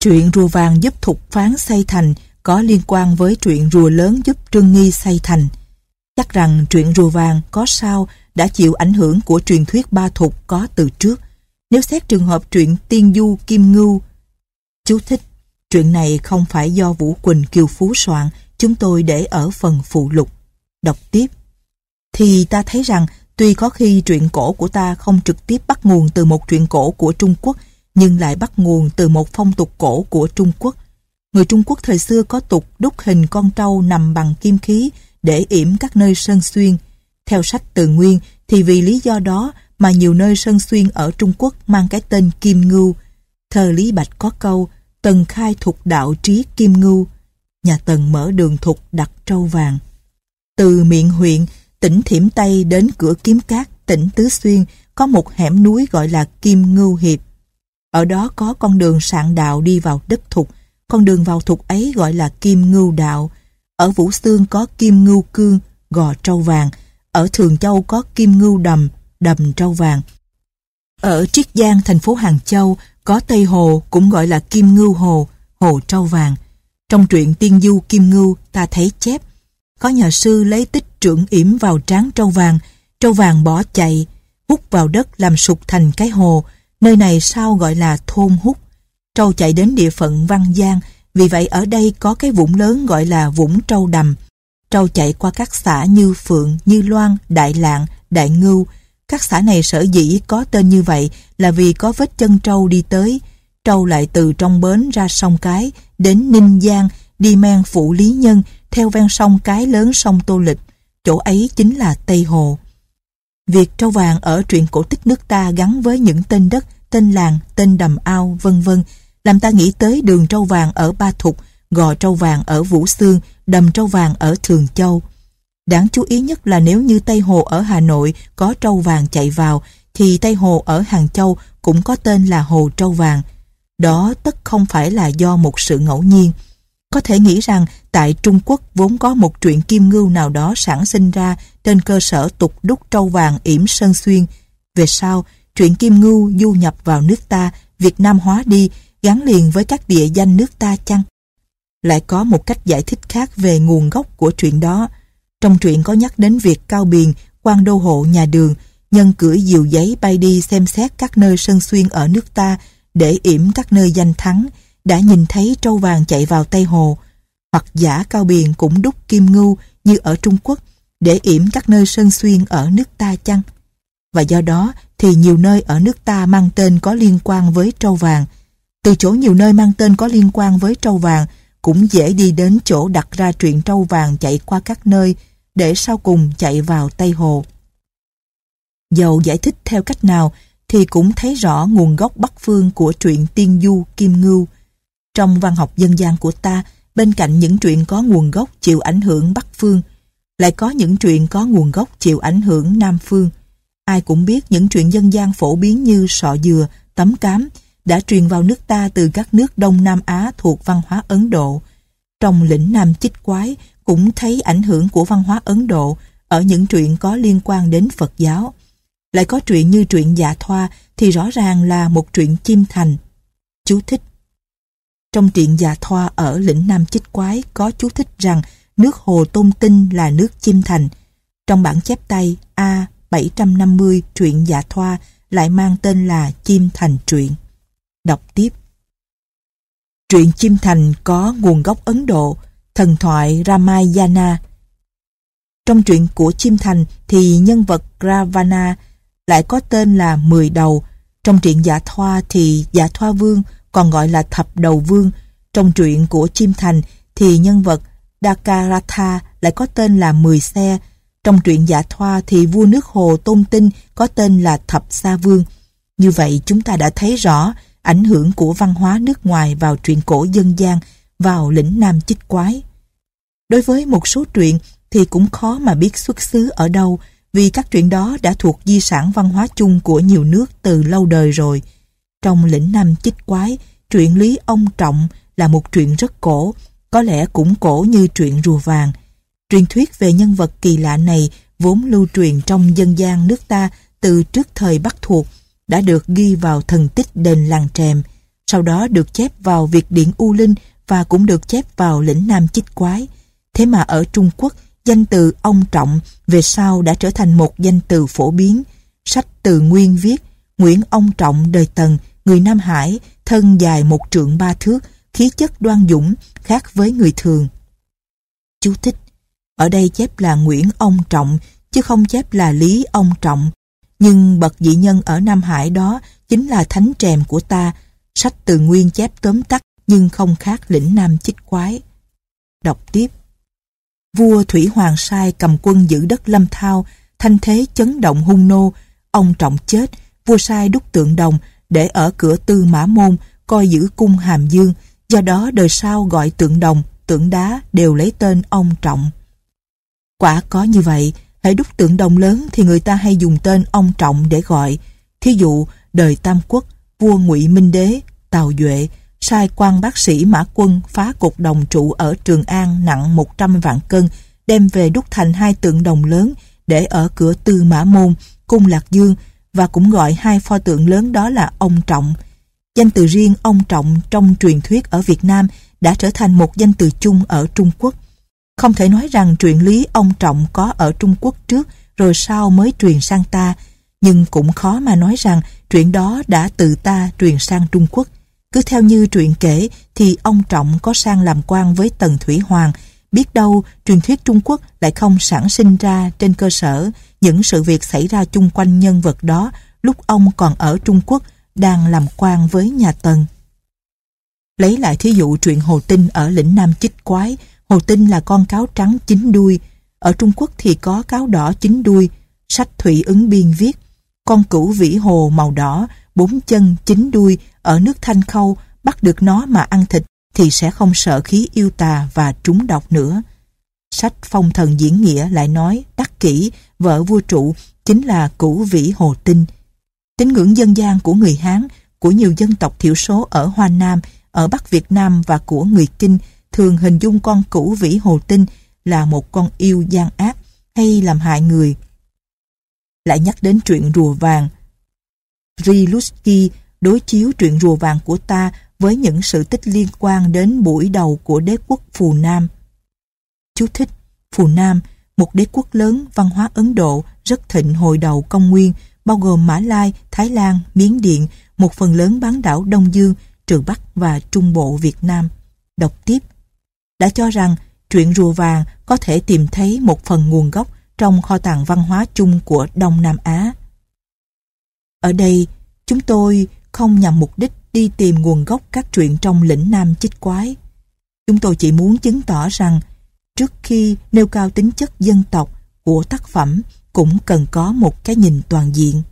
Chuyện rùa vàng giúp Thục Phán xây thành có liên quan với chuyện rùa lớn giúp Trương Nghi xây thành. Chắc rằng truyện rùa vàng có sao đã chịu ảnh hưởng của truyền thuyết ba thục có từ trước. Nếu xét trường hợp truyện Tiên Du Kim Ngưu, chú thích, truyện này không phải do Vũ Quỳnh Kiều Phú soạn, chúng tôi để ở phần phụ lục. Đọc tiếp. Thì ta thấy rằng tuy có khi truyện cổ của ta không trực tiếp bắt nguồn từ một truyện cổ của Trung Quốc, nhưng lại bắt nguồn từ một phong tục cổ của Trung Quốc. Người Trung Quốc thời xưa có tục đúc hình con trâu nằm bằng kim khí để yểm các nơi sơn xuyên. Theo sách từ nguyên thì vì lý do đó mà nhiều nơi sơn xuyên ở Trung Quốc mang cái tên Kim Ngưu. Thờ Lý Bạch có câu Tần khai thục đạo trí Kim Ngưu. Nhà Tần mở đường thục đặt trâu vàng. Từ miệng huyện, tỉnh Thiểm Tây đến cửa Kiếm Cát, tỉnh Tứ Xuyên có một hẻm núi gọi là Kim Ngưu Hiệp. Ở đó có con đường sạn đạo đi vào đất thục, con đường vào thục ấy gọi là Kim Ngưu Đạo, ở Vũ Xương có kim ngưu cương, gò trâu vàng. Ở Thường Châu có kim ngưu đầm, đầm trâu vàng. Ở Triết Giang, thành phố Hàng Châu, có Tây Hồ, cũng gọi là Kim Ngưu Hồ, Hồ Trâu Vàng. Trong truyện Tiên Du Kim Ngưu, ta thấy chép. Có nhà sư lấy tích trưởng yểm vào tráng trâu vàng, trâu vàng bỏ chạy, hút vào đất làm sụt thành cái hồ. Nơi này sao gọi là thôn hút. Trâu chạy đến địa phận Văn Giang, vì vậy ở đây có cái vũng lớn gọi là vũng trâu đầm. Trâu chạy qua các xã như Phượng, Như Loan, Đại Lạng, Đại Ngưu. Các xã này sở dĩ có tên như vậy là vì có vết chân trâu đi tới. Trâu lại từ trong bến ra sông Cái, đến Ninh Giang, đi men phụ Lý Nhân, theo ven sông Cái lớn sông Tô Lịch. Chỗ ấy chính là Tây Hồ. Việc trâu vàng ở truyện cổ tích nước ta gắn với những tên đất, tên làng, tên đầm ao, vân vân làm ta nghĩ tới đường trâu vàng ở Ba Thục, gò trâu vàng ở Vũ Xương, đầm trâu vàng ở Thường Châu. Đáng chú ý nhất là nếu như Tây Hồ ở Hà Nội có trâu vàng chạy vào, thì Tây Hồ ở Hàng Châu cũng có tên là Hồ Trâu Vàng. Đó tất không phải là do một sự ngẫu nhiên. Có thể nghĩ rằng tại Trung Quốc vốn có một chuyện kim ngưu nào đó sản sinh ra trên cơ sở tục đúc trâu vàng yểm sơn xuyên. Về sau, chuyện kim ngưu du nhập vào nước ta, Việt Nam hóa đi, gắn liền với các địa danh nước ta chăng? Lại có một cách giải thích khác về nguồn gốc của chuyện đó. Trong truyện có nhắc đến việc Cao Biền, quan đô hộ nhà đường, nhân cưỡi diều giấy bay đi xem xét các nơi sơn xuyên ở nước ta để yểm các nơi danh thắng, đã nhìn thấy trâu vàng chạy vào Tây Hồ, hoặc giả Cao Biền cũng đúc kim ngưu như ở Trung Quốc để yểm các nơi sơn xuyên ở nước ta chăng? Và do đó thì nhiều nơi ở nước ta mang tên có liên quan với trâu vàng. Từ chỗ nhiều nơi mang tên có liên quan với trâu vàng cũng dễ đi đến chỗ đặt ra truyện trâu vàng chạy qua các nơi để sau cùng chạy vào Tây Hồ. Dầu giải thích theo cách nào thì cũng thấy rõ nguồn gốc Bắc Phương của truyện Tiên Du Kim Ngưu. Trong văn học dân gian của ta, bên cạnh những truyện có nguồn gốc chịu ảnh hưởng Bắc Phương, lại có những truyện có nguồn gốc chịu ảnh hưởng Nam Phương. Ai cũng biết những truyện dân gian phổ biến như sọ dừa, tấm cám đã truyền vào nước ta từ các nước Đông Nam Á thuộc văn hóa Ấn Độ. Trong lĩnh Nam Chích Quái cũng thấy ảnh hưởng của văn hóa Ấn Độ ở những truyện có liên quan đến Phật giáo. Lại có truyện như truyện Dạ Thoa thì rõ ràng là một truyện chim thành. Chú thích Trong truyện Dạ Thoa ở lĩnh Nam Chích Quái có chú thích rằng nước Hồ Tôn Tinh là nước chim thành. Trong bản chép tay, A 750 truyện Dạ Thoa lại mang tên là Chim Thành Truyện. Đọc tiếp. Truyện Chim Thành có nguồn gốc Ấn Độ, thần thoại Ramayana. Trong truyện của Chim Thành thì nhân vật Ravana lại có tên là Mười Đầu. Trong truyện Dạ Thoa thì Dạ Thoa Vương còn gọi là Thập Đầu Vương. Trong truyện của Chim Thành thì nhân vật Dakaratha lại có tên là Mười Xe. Trong truyện Dạ Thoa thì vua nước Hồ Tôn Tinh có tên là Thập Sa Vương. Như vậy chúng ta đã thấy rõ ảnh hưởng của văn hóa nước ngoài vào truyện cổ dân gian, vào lĩnh Nam Chích Quái. Đối với một số truyện thì cũng khó mà biết xuất xứ ở đâu vì các truyện đó đã thuộc di sản văn hóa chung của nhiều nước từ lâu đời rồi. Trong lĩnh Nam Chích Quái, truyện Lý Ông Trọng là một truyện rất cổ, có lẽ cũng cổ như truyện Rùa Vàng. Truyền thuyết về nhân vật kỳ lạ này vốn lưu truyền trong dân gian nước ta từ trước thời Bắc thuộc đã được ghi vào thần tích đền làng trèm, sau đó được chép vào Việt điển U Linh và cũng được chép vào lĩnh Nam Chích Quái. Thế mà ở Trung Quốc, danh từ ông trọng về sau đã trở thành một danh từ phổ biến. Sách từ nguyên viết, Nguyễn Ông Trọng đời Tần, người Nam Hải, thân dài một trượng ba thước, khí chất đoan dũng, khác với người thường. Chú thích Ở đây chép là Nguyễn Ông Trọng, chứ không chép là Lý Ông Trọng, nhưng bậc dị nhân ở Nam Hải đó chính là thánh trèm của ta. Sách từ nguyên chép tóm tắt nhưng không khác lĩnh Nam chích quái. Đọc tiếp. Vua Thủy Hoàng sai cầm quân giữ đất Lâm Thao, thanh thế chấn động hung nô. Ông trọng chết, vua sai đúc tượng đồng để ở cửa tư mã môn coi giữ cung hàm dương. Do đó đời sau gọi tượng đồng, tượng đá đều lấy tên ông trọng. Quả có như vậy, hãy đúc tượng đồng lớn thì người ta hay dùng tên ông trọng để gọi. Thí dụ, đời Tam Quốc, vua Ngụy Minh Đế, Tào Duệ, sai quan bác sĩ Mã Quân phá cục đồng trụ ở Trường An nặng 100 vạn cân, đem về đúc thành hai tượng đồng lớn để ở cửa Tư Mã Môn, cung Lạc Dương và cũng gọi hai pho tượng lớn đó là ông Trọng. Danh từ riêng ông Trọng trong truyền thuyết ở Việt Nam đã trở thành một danh từ chung ở Trung Quốc. Không thể nói rằng truyện lý ông Trọng có ở Trung Quốc trước rồi sau mới truyền sang ta, nhưng cũng khó mà nói rằng truyện đó đã từ ta truyền sang Trung Quốc. Cứ theo như truyện kể thì ông Trọng có sang làm quan với Tần Thủy Hoàng, biết đâu truyền thuyết Trung Quốc lại không sản sinh ra trên cơ sở những sự việc xảy ra chung quanh nhân vật đó lúc ông còn ở Trung Quốc đang làm quan với nhà Tần. Lấy lại thí dụ truyện Hồ Tinh ở lĩnh Nam Chích Quái Hồ tinh là con cáo trắng chín đuôi, ở Trung Quốc thì có cáo đỏ chín đuôi, sách Thủy ứng biên viết. Con cửu vĩ hồ màu đỏ, bốn chân, chín đuôi, ở nước Thanh Khâu, bắt được nó mà ăn thịt thì sẽ không sợ khí yêu tà và trúng độc nữa. Sách Phong Thần Diễn Nghĩa lại nói Đắc Kỷ, vợ vua trụ, chính là cửu vĩ hồ tinh. Tín ngưỡng dân gian của người Hán, của nhiều dân tộc thiểu số ở Hoa Nam, ở Bắc Việt Nam và của người Kinh thường hình dung con cửu vĩ hồ tinh là một con yêu gian ác hay làm hại người. Lại nhắc đến chuyện rùa vàng. Riluski đối chiếu chuyện rùa vàng của ta với những sự tích liên quan đến buổi đầu của đế quốc Phù Nam. Chú thích Phù Nam, một đế quốc lớn văn hóa Ấn Độ rất thịnh hồi đầu công nguyên, bao gồm Mã Lai, Thái Lan, Miến Điện, một phần lớn bán đảo Đông Dương, trừ Bắc và Trung Bộ Việt Nam. Đọc tiếp, đã cho rằng truyện rùa vàng có thể tìm thấy một phần nguồn gốc trong kho tàng văn hóa chung của Đông Nam Á. Ở đây, chúng tôi không nhằm mục đích đi tìm nguồn gốc các truyện trong lĩnh Nam chích quái. Chúng tôi chỉ muốn chứng tỏ rằng trước khi nêu cao tính chất dân tộc của tác phẩm cũng cần có một cái nhìn toàn diện.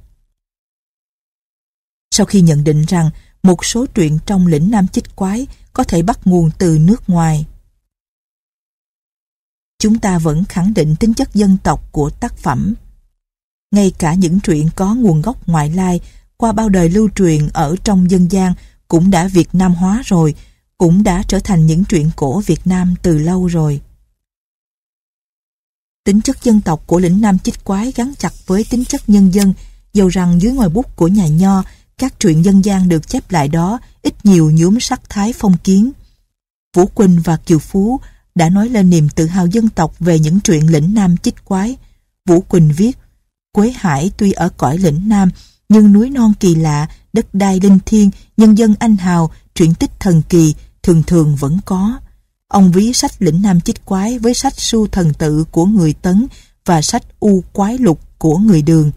Sau khi nhận định rằng một số truyện trong lĩnh Nam chích quái có thể bắt nguồn từ nước ngoài, chúng ta vẫn khẳng định tính chất dân tộc của tác phẩm. Ngay cả những truyện có nguồn gốc ngoại lai qua bao đời lưu truyền ở trong dân gian cũng đã Việt Nam hóa rồi, cũng đã trở thành những truyện cổ Việt Nam từ lâu rồi. Tính chất dân tộc của lĩnh Nam Chích Quái gắn chặt với tính chất nhân dân, dầu rằng dưới ngòi bút của nhà Nho, các truyện dân gian được chép lại đó ít nhiều nhuốm sắc thái phong kiến. Vũ Quỳnh và Kiều Phú đã nói lên niềm tự hào dân tộc về những truyện lĩnh Nam Chích Quái. Vũ Quỳnh viết, Quế Hải tuy ở cõi lĩnh Nam, nhưng núi non kỳ lạ, đất đai linh thiêng, nhân dân anh hào, truyện tích thần kỳ, thường thường vẫn có. Ông ví sách lĩnh Nam Chích Quái với sách su thần tự của người Tấn và sách U Quái Lục của người Đường.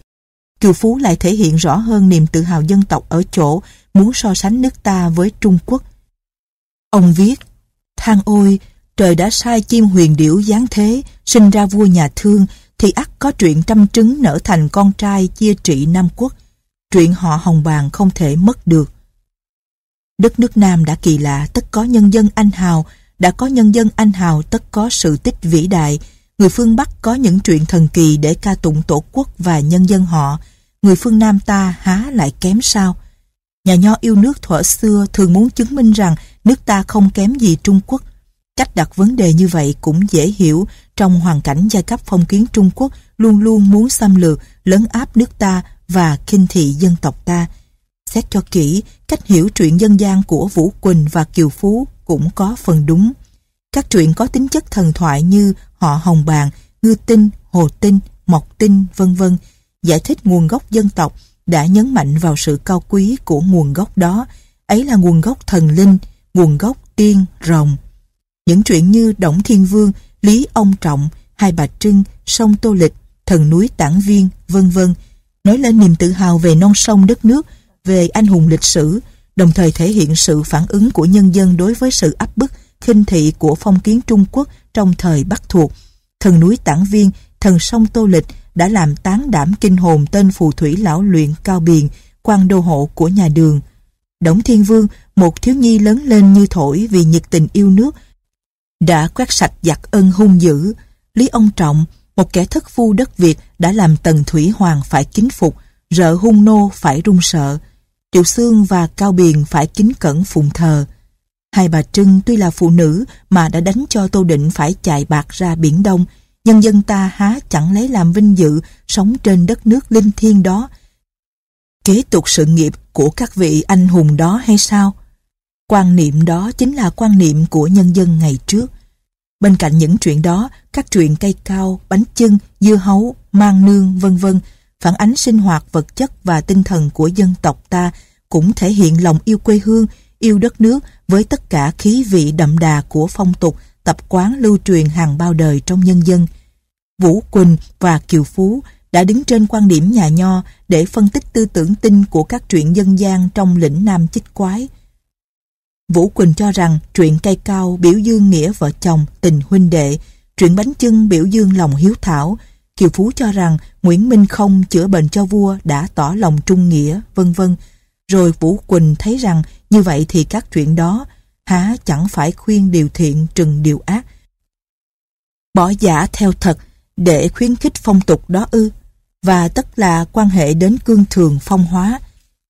Kiều Phú lại thể hiện rõ hơn niềm tự hào dân tộc ở chỗ muốn so sánh nước ta với Trung Quốc. Ông viết, than ôi, trời đã sai chim huyền điểu giáng thế, sinh ra vua nhà thương, thì ắt có chuyện trăm trứng nở thành con trai chia trị Nam Quốc. Chuyện họ hồng bàng không thể mất được. Đất nước Nam đã kỳ lạ, tất có nhân dân anh hào, đã có nhân dân anh hào tất có sự tích vĩ đại. Người phương Bắc có những chuyện thần kỳ để ca tụng tổ quốc và nhân dân họ. Người phương Nam ta há lại kém sao? Nhà nho yêu nước thuở xưa thường muốn chứng minh rằng nước ta không kém gì Trung Quốc. Cách đặt vấn đề như vậy cũng dễ hiểu trong hoàn cảnh giai cấp phong kiến Trung Quốc luôn luôn muốn xâm lược, lấn áp nước ta và kinh thị dân tộc ta. Xét cho kỹ, cách hiểu truyện dân gian của Vũ Quỳnh và Kiều Phú cũng có phần đúng. Các truyện có tính chất thần thoại như Họ Hồng Bàng, Ngư Tinh, Hồ Tinh, Mộc Tinh, vân vân giải thích nguồn gốc dân tộc đã nhấn mạnh vào sự cao quý của nguồn gốc đó. Ấy là nguồn gốc thần linh, nguồn gốc tiên, rồng. Những chuyện như Đổng Thiên Vương, Lý Ông Trọng, Hai Bà Trưng, Sông Tô Lịch, Thần núi Tản Viên, vân vân nói lên niềm tự hào về non sông đất nước, về anh hùng lịch sử, đồng thời thể hiện sự phản ứng của nhân dân đối với sự áp bức, khinh thị của phong kiến Trung Quốc trong thời Bắc thuộc. Thần núi Tản Viên, thần sông Tô Lịch đã làm tán đảm kinh hồn tên phù thủy lão luyện cao biền, quan đô hộ của nhà đường. Đổng Thiên Vương, một thiếu nhi lớn lên như thổi vì nhiệt tình yêu nước, đã quét sạch giặc ân hung dữ. Lý Ông Trọng, một kẻ thất phu đất Việt đã làm Tần Thủy Hoàng phải kính phục, rợ hung nô phải run sợ. Triệu Sương và Cao Biền phải kính cẩn phụng thờ. Hai bà Trưng tuy là phụ nữ mà đã đánh cho Tô Định phải chạy bạc ra Biển Đông, nhân dân ta há chẳng lấy làm vinh dự sống trên đất nước linh thiêng đó. Kế tục sự nghiệp của các vị anh hùng đó hay sao? Quan niệm đó chính là quan niệm của nhân dân ngày trước. Bên cạnh những chuyện đó, các chuyện cây cao, bánh chưng, dưa hấu, mang nương, vân vân phản ánh sinh hoạt vật chất và tinh thần của dân tộc ta cũng thể hiện lòng yêu quê hương, yêu đất nước với tất cả khí vị đậm đà của phong tục, tập quán lưu truyền hàng bao đời trong nhân dân. Vũ Quỳnh và Kiều Phú đã đứng trên quan điểm nhà nho để phân tích tư tưởng tinh của các truyện dân gian trong lĩnh Nam chích quái. Vũ Quỳnh cho rằng truyện cây cao biểu dương nghĩa vợ chồng, tình huynh đệ, truyện bánh chưng biểu dương lòng hiếu thảo, Kiều Phú cho rằng Nguyễn Minh Không chữa bệnh cho vua đã tỏ lòng trung nghĩa, vân vân. Rồi Vũ Quỳnh thấy rằng như vậy thì các chuyện đó há chẳng phải khuyên điều thiện trừng điều ác. Bỏ giả theo thật để khuyến khích phong tục đó ư và tất là quan hệ đến cương thường phong hóa.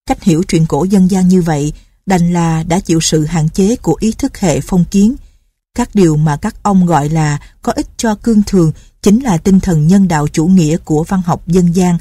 Cách hiểu chuyện cổ dân gian như vậy đành là đã chịu sự hạn chế của ý thức hệ phong kiến. Các điều mà các ông gọi là có ích cho cương thường chính là tinh thần nhân đạo chủ nghĩa của văn học dân gian.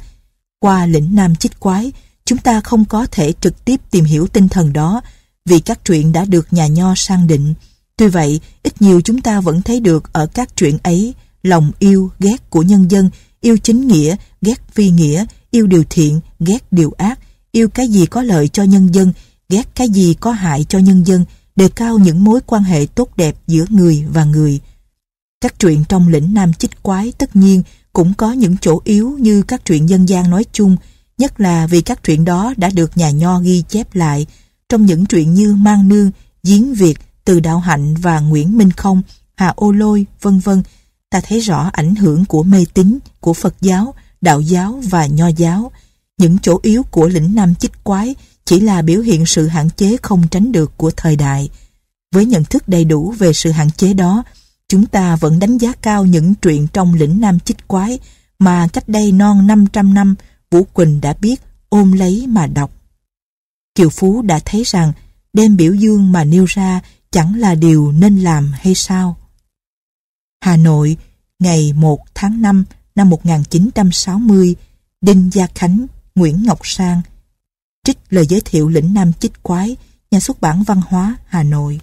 Qua lĩnh nam chích quái, chúng ta không có thể trực tiếp tìm hiểu tinh thần đó vì các truyện đã được nhà nho sang định. Tuy vậy, ít nhiều chúng ta vẫn thấy được ở các truyện ấy lòng yêu, ghét của nhân dân, yêu chính nghĩa, ghét phi nghĩa, yêu điều thiện, ghét điều ác, yêu cái gì có lợi cho nhân dân, ghét cái gì có hại cho nhân dân, đề cao những mối quan hệ tốt đẹp giữa người và người. Các truyện trong lĩnh nam chích quái tất nhiên cũng có những chỗ yếu như các truyện dân gian nói chung, nhất là vì các truyện đó đã được nhà nho ghi chép lại trong những truyện như Mang Nương, Giếng Việt, Từ Đạo Hạnh và Nguyễn Minh Không, Hà Ô Lôi, vân vân ta thấy rõ ảnh hưởng của mê tín, của Phật giáo, đạo giáo và nho giáo. Những chỗ yếu của lĩnh nam chích quái chỉ là biểu hiện sự hạn chế không tránh được của thời đại. Với nhận thức đầy đủ về sự hạn chế đó, chúng ta vẫn đánh giá cao những truyện trong lĩnh nam chích quái mà cách đây non 500 năm Vũ Quỳnh đã biết ôm lấy mà đọc. Kiều Phú đã thấy rằng đem biểu dương mà nêu ra chẳng là điều nên làm hay sao. Hà Nội, ngày 1 tháng 5 năm 1960, Đinh Gia Khánh, Nguyễn Ngọc Sang. Trích lời giới thiệu lĩnh Nam Chích Quái, nhà xuất bản văn hóa Hà Nội.